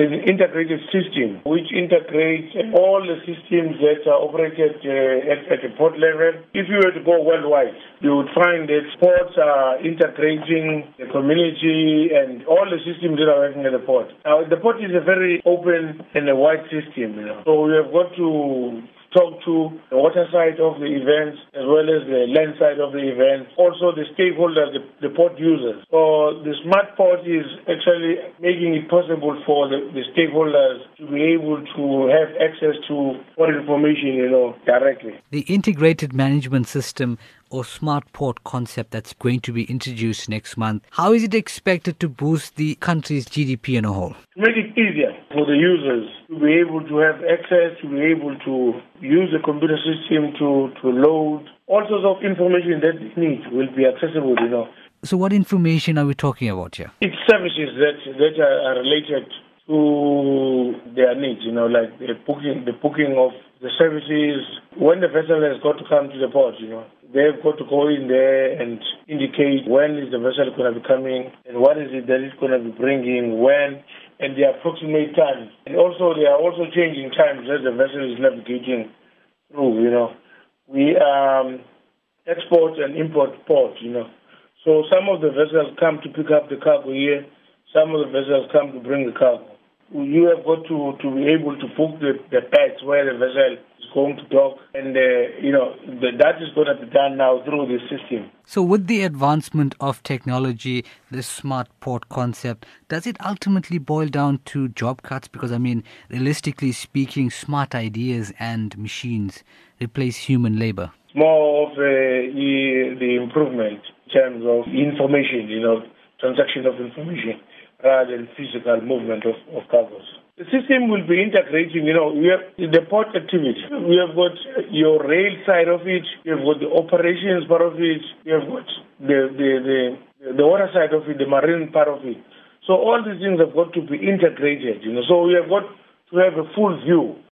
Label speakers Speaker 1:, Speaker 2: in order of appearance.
Speaker 1: an integrated system which integrates all the systems that are operated uh, at, at the port level. If you were to go worldwide, you would find that ports are integrating the community and all the systems that are working at the port. Now, the port is a very open and a wide system, you know. So we have got to talk to the water side of the event as well as the land side of the event, also the stakeholders, the, the port users. So the smart port is actually making it possible for the, the stakeholders to be able to have access to port information, you know, directly.
Speaker 2: The integrated management system or smart port concept that's going to be introduced next month. How is it expected to boost the country's GDP in a whole?
Speaker 1: Make it easier for the users to be able to have access, to be able to use the computer system to, to load all sorts of information that they need will be accessible, you know.
Speaker 2: So, what information are we talking about here?
Speaker 1: It's services that that are, are related to their needs, you know, like the booking, the booking of the services when the vessel has got to come to the port, you know. They've got to go in there and indicate when is the vessel going to be coming and what is it that it's going to be bringing, when, and the approximate time. And also, they are also changing times as the vessel is navigating through, you know. We um, export and import port, you know. So some of the vessels come to pick up the cargo here, some of the vessels come to bring the cargo. You have got to, to be able to book the, the pads where the vessel going to dock, and uh, you know the, that is going to be done now through the system.
Speaker 2: So, with the advancement of technology, this smart port concept, does it ultimately boil down to job cuts? Because I mean, realistically speaking, smart ideas and machines replace human labor.
Speaker 1: More of uh, the, the improvement in terms of information, you know, transaction of information rather than physical movement of, of cargoes. The system will be integrating, you know, we have the port activity. We have got your rail side of it, we have got the operations part of it, we have got the, the, the, the water side of it, the marine part of it. So all these things have got to be integrated, you know. So we have got to have a full view